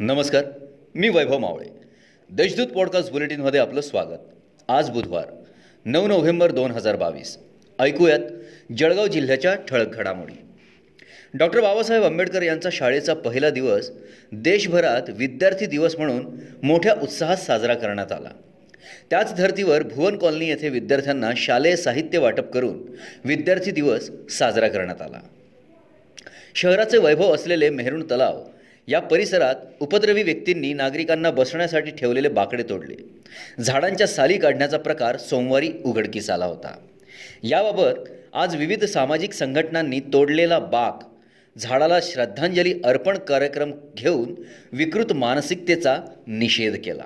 नमस्कार मी वैभव मावळे. देशदूत पॉडकास्ट बुलेटिनमध्ये आपलं स्वागत. आज बुधवार नऊ नोव्हेंबर दोन हजार बावीस. ऐकूयात जळगाव जिल्ह्याच्या ठळक घडामोडी. डॉक्टर बाबासाहेब आंबेडकर यांचा शाळेचा पहिला दिवस देशभरात विद्यार्थी दिवस म्हणून मोठ्या उत्साहात साजरा करण्यात आला. त्याच धर्तीवर भुवन कॉलनी येथे विद्यार्थ्यांना शालेय साहित्य वाटप करून विद्यार्थी दिवस साजरा करण्यात आला. शहराचे वैभव असलेले मेहरुण तलाव या परिसरात उपद्रवी व्यक्तींनी नागरिकांना बसण्यासाठी ठेवलेले बाकडे तोडले. झाडांच्या साली काढण्याचा प्रकार सोमवारी उघडकीस आला होता. याबाबत आज विविध सामाजिक संघटनांनी तोडलेला बाक झाडाला श्रद्धांजली अर्पण कार्यक्रम घेऊन विकृत मानसिकतेचा निषेध केला.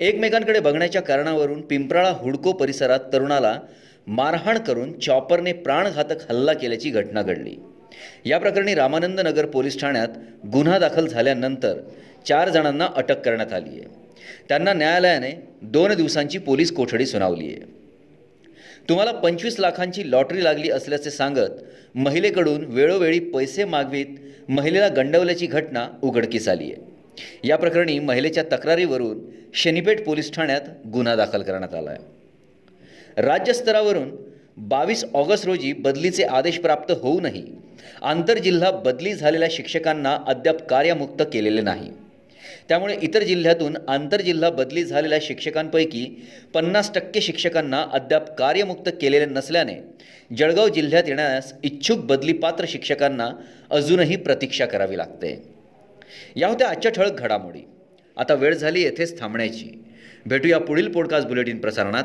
एकमेकांकडे बघण्याच्या कारणावरून पिंपराळा हुडको परिसरात तरुणाला मारहाण करून चॉपरने प्राणघातक हल्ला केल्याची घटना घडली. या प्रकरणी रामानंद नगर पोलीस ठाण्यात गुन्हा दाखल झाल्यानंतर चार जणांना अटक करण्यात आली आहे. त्यांना न्यायालयाने दोन दिवसांची पोलीस कोठडी सुनावली आहे. तुम्हाला पंचवीस लाखांची लॉटरी लागली असल्याचे सांगत महिलेकडून वेळोवेळी पैसे मागवीत महिलेला गंडवल्याची घटना उघडकीस आली आहे. या प्रकरणी महिलेच्या तक्रारीवरून शनीपेठ पोलीस ठाण्यात गुन्हा दाखल करण्यात आला आहे. राज्यस्तरावरून बावीस ऑगस्ट रोजी बदलीचे आदेश प्राप्त होऊनही आंतरजिल्हा बदली झालेल्या शिक्षकांना अद्याप कार्यमुक्त केलेले नाही. त्यामुळे इतर जिल्ह्यातून आंतरजिल्हा बदली झालेल्या शिक्षकांपैकी पन्नास टक्के शिक्षकांना अद्याप कार्यमुक्त केलेले नसल्याने जळगाव जिल्ह्यात येण्यास इच्छुक बदलीपात्र शिक्षकांना अजूनही प्रतीक्षा करावी लागते. या होत्या आजच्या ठळक घडामोडी. आता वेळ झाली येथेच थांबण्याची. भेटूया पुढील पॉडकास्ट बुलेटिन प्रसारणात.